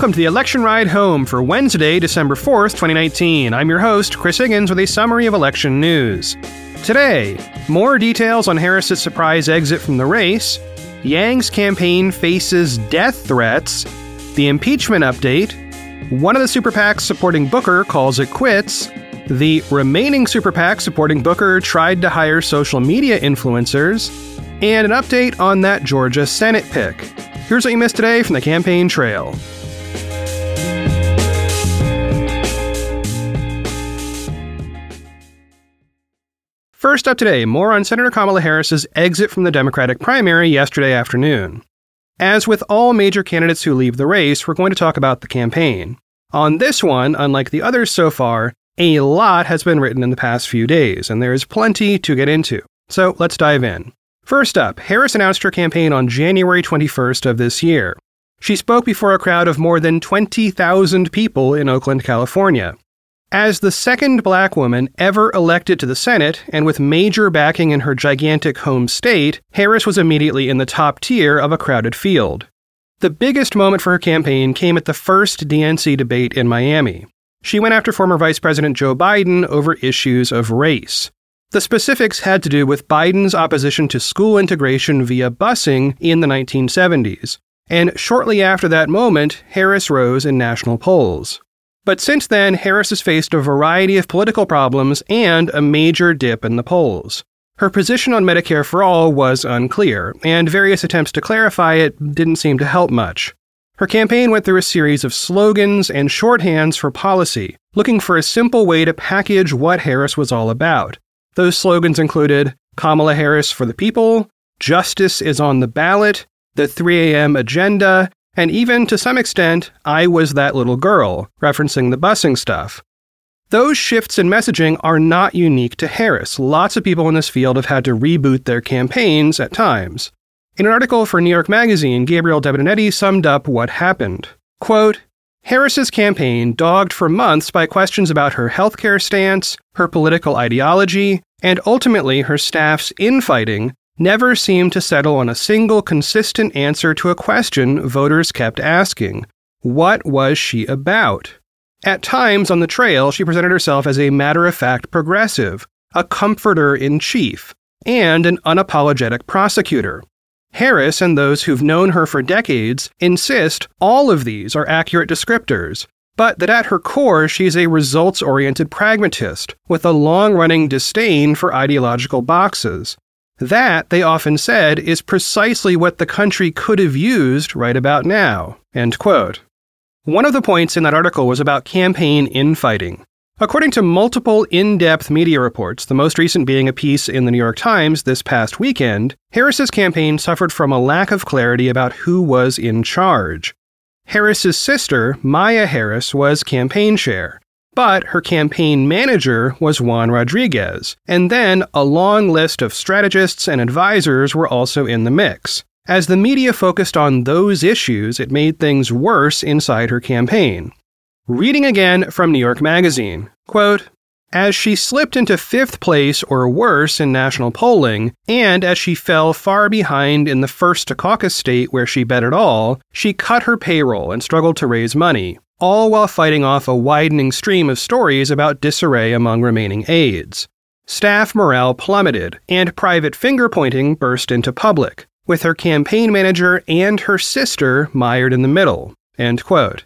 Welcome to the election ride home for Wednesday, December 4th, 2019. I'm your host, Chris Higgins, with a summary of election news. Today, more details on Harris's surprise exit from the race, Yang's campaign faces death threats, the impeachment update, one of the super PACs supporting Booker calls it quits, the remaining super PAC supporting Booker tried to hire social media influencers, and an update on that Georgia Senate pick. Here's what you missed today from the campaign trail. First up today, more on Senator Kamala Harris's exit from the Democratic primary yesterday afternoon. As with all major candidates who leave the race, we're going to talk about the campaign. On this one, unlike the others so far, a lot has been written in the past few days, and there is plenty to get into. So let's dive in. First up, Harris announced her campaign on January 21st of this year. She spoke before a crowd of more than 20,000 people in Oakland, California. As the second black woman ever elected to the Senate, and with major backing in her gigantic home state, Harris was immediately in the top tier of a crowded field. The biggest moment for her campaign came at the first DNC debate in Miami. She went after former Vice President Joe Biden over issues of race. The specifics had to do with Biden's opposition to school integration via busing in the 1970s. And shortly after that moment, Harris rose in national polls. But since then, Harris has faced a variety of political problems and a major dip in the polls. Her position on Medicare for All was unclear, and various attempts to clarify it didn't seem to help much. Her campaign went through a series of slogans and shorthands for policy, looking for a simple way to package what Harris was all about. Those slogans included Kamala Harris for the people, Justice is on the ballot, the 3 a.m. agenda, and even to some extent, I was that little girl, referencing the busing stuff. Those shifts in messaging are not unique to Harris. Lots of people in this field have had to reboot their campaigns at times. In an article for New York Magazine, Gabriel Debenedetti summed up what happened. Quote, Harris's campaign, dogged for months by questions about her healthcare stance, her political ideology, and ultimately her staff's infighting, never seemed to settle on a single consistent answer to a question voters kept asking What was she about? At times on the trail, she presented herself as a matter of fact progressive, a comforter in chief, and an unapologetic prosecutor. Harris and those who've known her for decades insist all of these are accurate descriptors, but that at her core she's a results oriented pragmatist with a long running disdain for ideological boxes. That, they often said, is precisely what the country could have used right about now. End quote. One of the points in that article was about campaign infighting. According to multiple in depth media reports, the most recent being a piece in the New York Times this past weekend, Harris's campaign suffered from a lack of clarity about who was in charge. Harris's sister, Maya Harris, was campaign chair, but her campaign manager was Juan Rodriguez, and then a long list of strategists and advisors were also in the mix. As the media focused on those issues, it made things worse inside her campaign. Reading again from New York Magazine, quote, as she slipped into fifth place or worse in national polling, and as she fell far behind in the first to caucus state where she bet it all, she cut her payroll and struggled to raise money all while fighting off a widening stream of stories about disarray among remaining aides. Staff morale plummeted, and private finger pointing burst into public, with her campaign manager and her sister mired in the middle. End quote.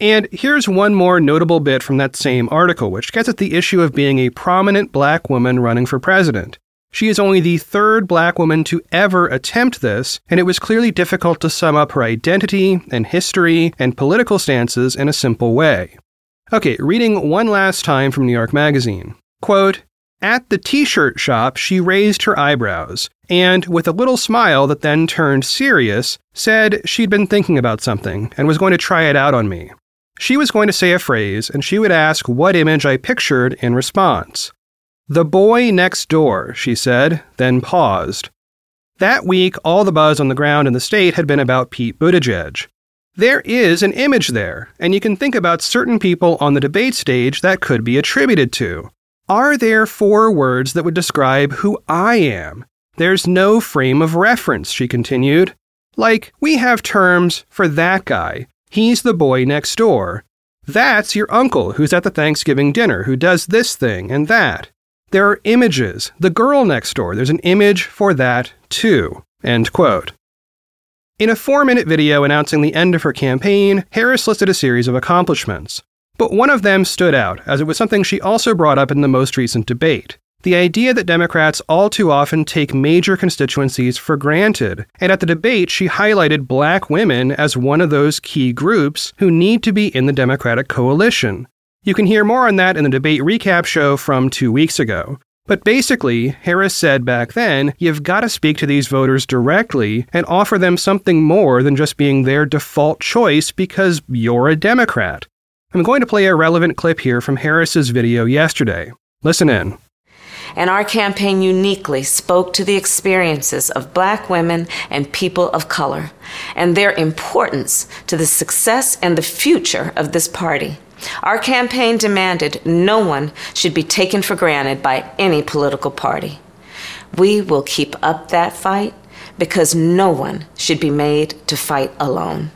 And here's one more notable bit from that same article, which gets at the issue of being a prominent black woman running for president. She is only the third black woman to ever attempt this, and it was clearly difficult to sum up her identity and history and political stances in a simple way. Okay, reading one last time from New York Magazine. Quote, at the t shirt shop, she raised her eyebrows and, with a little smile that then turned serious, said she'd been thinking about something and was going to try it out on me. She was going to say a phrase, and she would ask what image I pictured in response. The boy next door, she said, then paused. That week, all the buzz on the ground in the state had been about Pete Buttigieg. There is an image there, and you can think about certain people on the debate stage that could be attributed to. Are there four words that would describe who I am? There's no frame of reference, she continued. Like, we have terms for that guy, He's the boy next door. That's your uncle who's at the Thanksgiving dinner, who does this thing and that. There are images. The girl next door, there's an image for that too. End quote. In a four minute video announcing the end of her campaign, Harris listed a series of accomplishments. But one of them stood out, as it was something she also brought up in the most recent debate the idea that Democrats all too often take major constituencies for granted. And at the debate, she highlighted black women as one of those key groups who need to be in the Democratic coalition. You can hear more on that in the debate recap show from two weeks ago. But basically, Harris said back then, you've got to speak to these voters directly and offer them something more than just being their default choice because you're a Democrat. I'm going to play a relevant clip here from Harris's video yesterday. Listen in. And our campaign uniquely spoke to the experiences of black women and people of color and their importance to the success and the future of this party. Our campaign demanded no one should be taken for granted by any political party. We will keep up that fight because no one should be made to fight alone.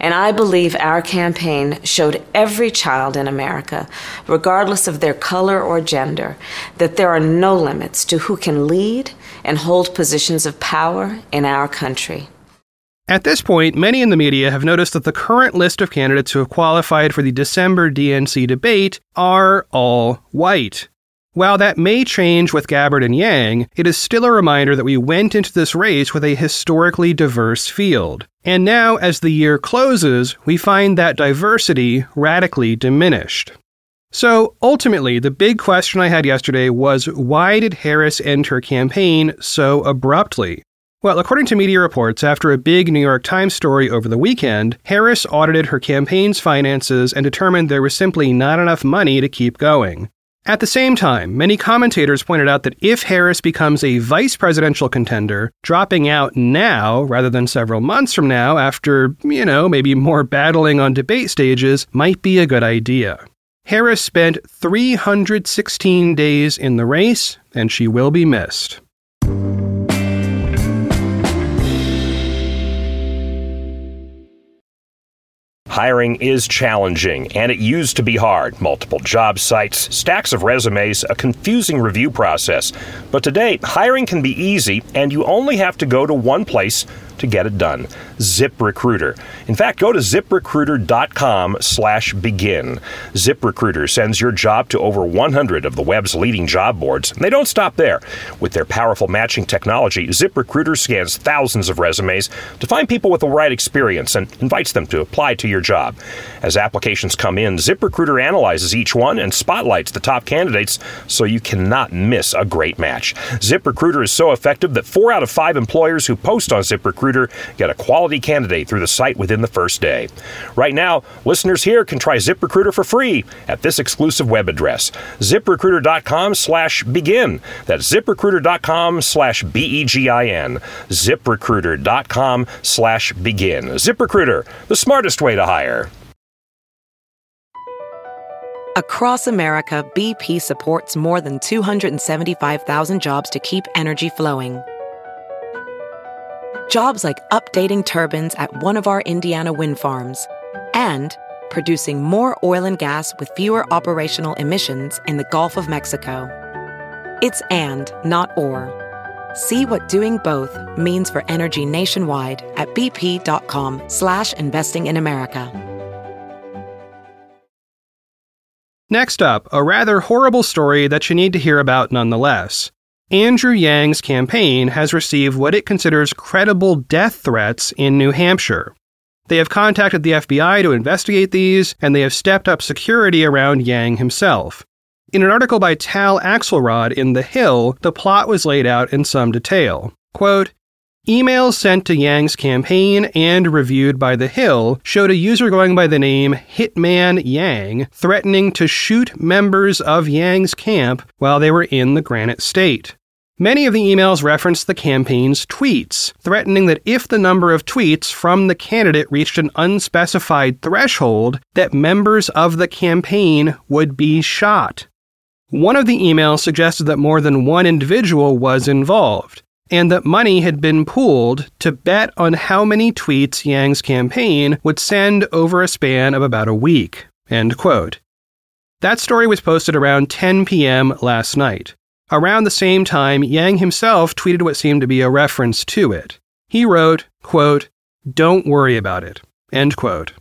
And I believe our campaign showed every child in America, regardless of their color or gender, that there are no limits to who can lead and hold positions of power in our country. At this point, many in the media have noticed that the current list of candidates who have qualified for the December DNC debate are all white. While that may change with Gabbard and Yang, it is still a reminder that we went into this race with a historically diverse field. And now, as the year closes, we find that diversity radically diminished. So, ultimately, the big question I had yesterday was why did Harris end her campaign so abruptly? Well, according to media reports, after a big New York Times story over the weekend, Harris audited her campaign's finances and determined there was simply not enough money to keep going. At the same time, many commentators pointed out that if Harris becomes a vice presidential contender, dropping out now rather than several months from now after, you know, maybe more battling on debate stages might be a good idea. Harris spent 316 days in the race, and she will be missed. Hiring is challenging, and it used to be hard. Multiple job sites, stacks of resumes, a confusing review process. But today, hiring can be easy, and you only have to go to one place to get it done. ZipRecruiter. In fact, go to ziprecruiter.com slash begin. ZipRecruiter sends your job to over 100 of the web's leading job boards, and they don't stop there. With their powerful matching technology, ZipRecruiter scans thousands of resumes to find people with the right experience and invites them to apply to your job. As applications come in, ZipRecruiter analyzes each one and spotlights the top candidates so you cannot miss a great match. ZipRecruiter is so effective that four out of five employers who post on ZipRecruiter get a quality candidate through the site within the first day. Right now, listeners here can try ZipRecruiter for free at this exclusive web address, ziprecruiter.com slash begin. That's ziprecruiter.com slash B-E-G-I-N. ziprecruiter.com slash begin. ZipRecruiter, the smartest way to hire. Across America, BP supports more than 275,000 jobs to keep energy flowing Jobs like updating turbines at one of our Indiana wind farms and producing more oil and gas with fewer operational emissions in the Gulf of Mexico. It's and, not or. See what doing both means for energy nationwide at bp.com slash investing in America. Next up, a rather horrible story that you need to hear about nonetheless. Andrew Yang's campaign has received what it considers credible death threats in New Hampshire. They have contacted the FBI to investigate these, and they have stepped up security around Yang himself. In an article by Tal Axelrod in The Hill, the plot was laid out in some detail. Quote, Emails sent to Yang's campaign and reviewed by The Hill showed a user going by the name Hitman Yang threatening to shoot members of Yang's camp while they were in the Granite State. Many of the emails referenced the campaign's tweets, threatening that if the number of tweets from the candidate reached an unspecified threshold, that members of the campaign would be shot. One of the emails suggested that more than one individual was involved. and that money had been pooled to bet on how many tweets Yang's campaign would send over a span of about a week. That story was posted around 10 p.m. last night. Around the same time, Yang himself tweeted what seemed to be a reference to it. He wrote, quote, Don't worry about it. End quote.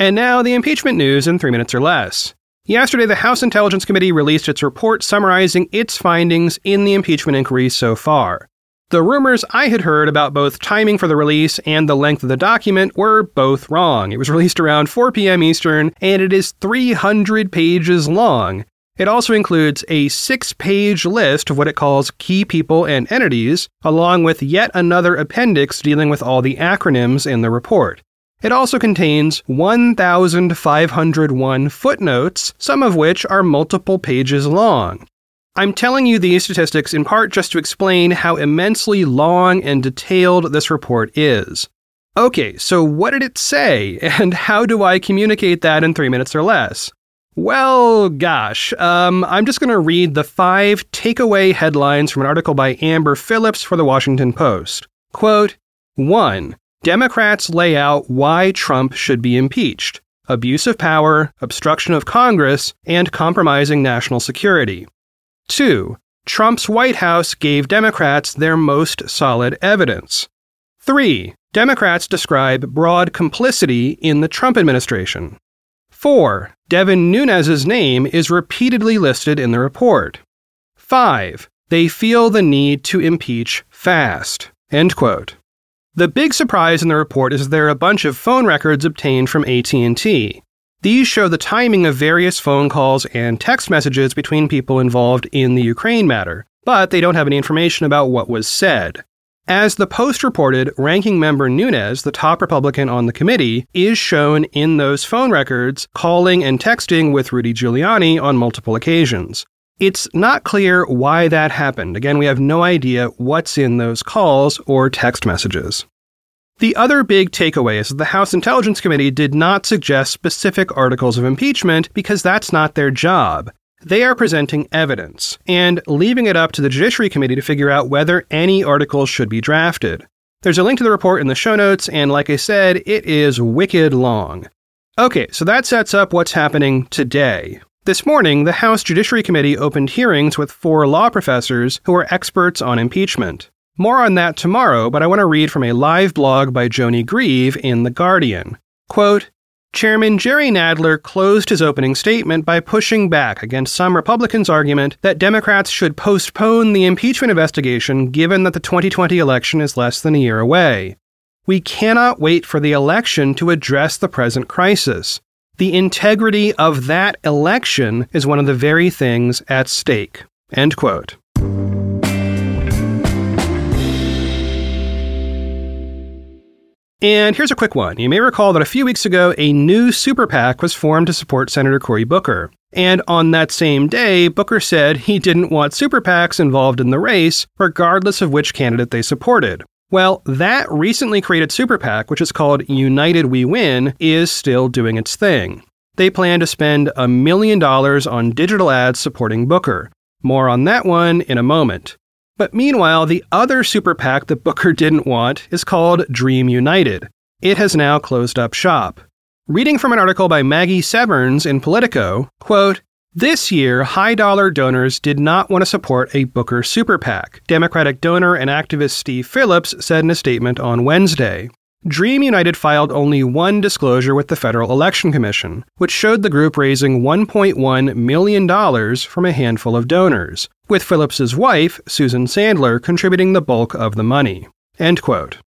And now the impeachment news in three minutes or less. Yesterday, the House Intelligence Committee released its report summarizing its findings in the impeachment inquiry so far. The rumors I had heard about both timing for the release and the length of the document were both wrong. It was released around 4 p.m. Eastern, and it is 300 pages long. It also includes a six page list of what it calls key people and entities, along with yet another appendix dealing with all the acronyms in the report. It also contains 1,501 footnotes, some of which are multiple pages long. I'm telling you these statistics in part just to explain how immensely long and detailed this report is. Okay, so what did it say, and how do I communicate that in three minutes or less? Well, gosh, um, I'm just going to read the five takeaway headlines from an article by Amber Phillips for the Washington Post. Quote 1. Democrats lay out why Trump should be impeached abuse of power, obstruction of Congress, and compromising national security. 2. Trump's White House gave Democrats their most solid evidence. 3. Democrats describe broad complicity in the Trump administration. 4. Devin Nunes's name is repeatedly listed in the report. 5. They feel the need to impeach fast. End quote. The big surprise in the report is there are a bunch of phone records obtained from AT&T. These show the timing of various phone calls and text messages between people involved in the Ukraine matter, but they don't have any information about what was said. As the Post reported, ranking member Nunes, the top Republican on the committee, is shown in those phone records calling and texting with Rudy Giuliani on multiple occasions. It's not clear why that happened. Again, we have no idea what's in those calls or text messages. The other big takeaway is that the House Intelligence Committee did not suggest specific articles of impeachment because that's not their job. They are presenting evidence and leaving it up to the Judiciary Committee to figure out whether any articles should be drafted. There's a link to the report in the show notes, and like I said, it is wicked long. Okay, so that sets up what's happening today. This morning, the House Judiciary Committee opened hearings with four law professors who are experts on impeachment. More on that tomorrow, but I want to read from a live blog by Joni Greve in The Guardian. Quote, Chairman Jerry Nadler closed his opening statement by pushing back against some Republicans' argument that Democrats should postpone the impeachment investigation given that the 2020 election is less than a year away. We cannot wait for the election to address the present crisis. The integrity of that election is one of the very things at stake. End quote. And here's a quick one. You may recall that a few weeks ago, a new super PAC was formed to support Senator Cory Booker. And on that same day, Booker said he didn't want super PACs involved in the race, regardless of which candidate they supported. Well, that recently created super PAC, which is called United We Win, is still doing its thing. They plan to spend a million dollars on digital ads supporting Booker. More on that one in a moment. But meanwhile, the other super PAC that Booker didn't want is called Dream United. It has now closed up shop. Reading from an article by Maggie Severns in Politico, quote, this year, high dollar donors did not want to support a Booker super PAC, Democratic donor and activist Steve Phillips said in a statement on Wednesday. Dream United filed only one disclosure with the Federal Election Commission, which showed the group raising $1.1 million from a handful of donors, with Phillips's wife, Susan Sandler, contributing the bulk of the money. End quote.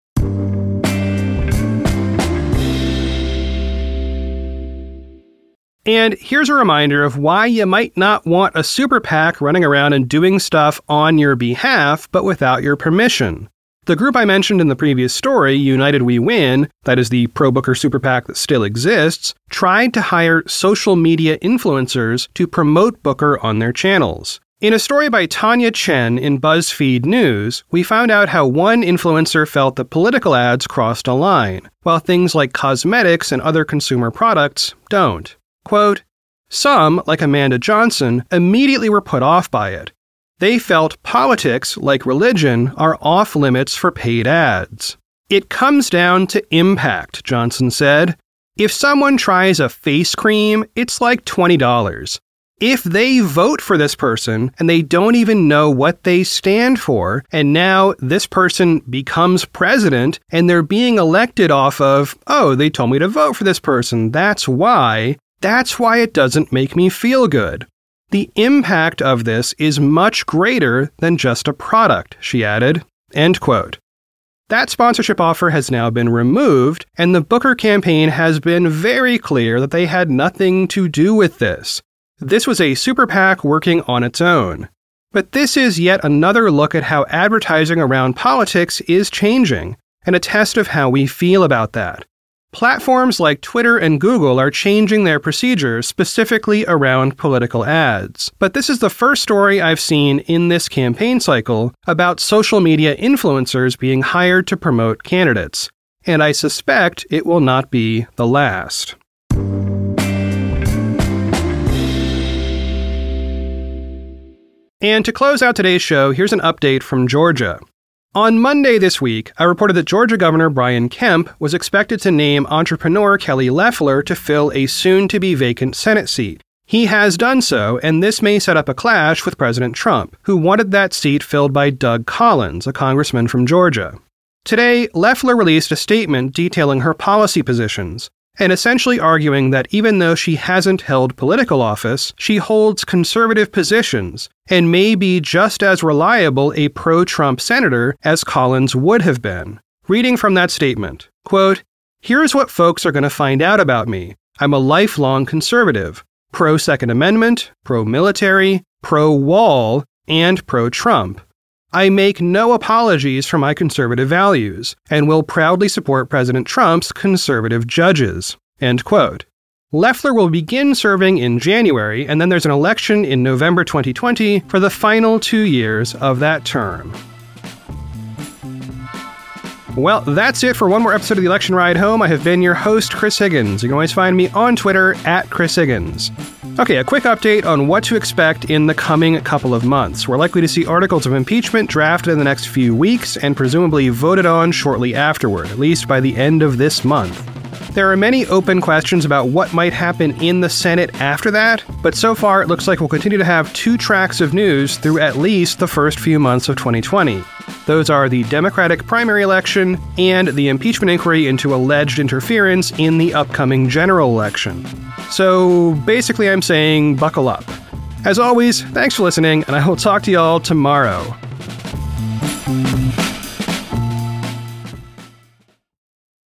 And here's a reminder of why you might not want a super PAC running around and doing stuff on your behalf, but without your permission. The group I mentioned in the previous story, United We Win, that is the pro Booker super PAC that still exists, tried to hire social media influencers to promote Booker on their channels. In a story by Tanya Chen in BuzzFeed News, we found out how one influencer felt that political ads crossed a line, while things like cosmetics and other consumer products don't. Quote, Some, like Amanda Johnson, immediately were put off by it. They felt politics, like religion, are off limits for paid ads. It comes down to impact, Johnson said. If someone tries a face cream, it's like $20. If they vote for this person and they don't even know what they stand for, and now this person becomes president and they're being elected off of, oh, they told me to vote for this person, that's why, that's why it doesn't make me feel good. The impact of this is much greater than just a product, she added. End quote. That sponsorship offer has now been removed, and the Booker campaign has been very clear that they had nothing to do with this. This was a super PAC working on its own. But this is yet another look at how advertising around politics is changing, and a test of how we feel about that. Platforms like Twitter and Google are changing their procedures specifically around political ads. But this is the first story I've seen in this campaign cycle about social media influencers being hired to promote candidates. And I suspect it will not be the last. And to close out today's show, here's an update from Georgia. On Monday this week, I reported that Georgia Governor Brian Kemp was expected to name entrepreneur Kelly Loeffler to fill a soon to be vacant Senate seat. He has done so, and this may set up a clash with President Trump, who wanted that seat filled by Doug Collins, a congressman from Georgia. Today, Loeffler released a statement detailing her policy positions, and essentially arguing that even though she hasn't held political office, she holds conservative positions and may be just as reliable a pro Trump senator as Collins would have been. Reading from that statement, quote, Here's what folks are going to find out about me. I'm a lifelong conservative, pro Second Amendment, pro military, pro wall, and pro Trump. I make no apologies for my conservative values and will proudly support President Trump's conservative judges. End quote. Loeffler will begin serving in January, and then there's an election in November 2020 for the final two years of that term. Well, that's it for one more episode of the Election Ride Home. I have been your host, Chris Higgins. You can always find me on Twitter at Chris Higgins. Okay, a quick update on what to expect in the coming couple of months. We're likely to see articles of impeachment drafted in the next few weeks and presumably voted on shortly afterward, at least by the end of this month. There are many open questions about what might happen in the Senate after that, but so far it looks like we'll continue to have two tracks of news through at least the first few months of 2020. Those are the Democratic primary election and the impeachment inquiry into alleged interference in the upcoming general election. So basically, I'm saying buckle up. As always, thanks for listening, and I will talk to y'all tomorrow.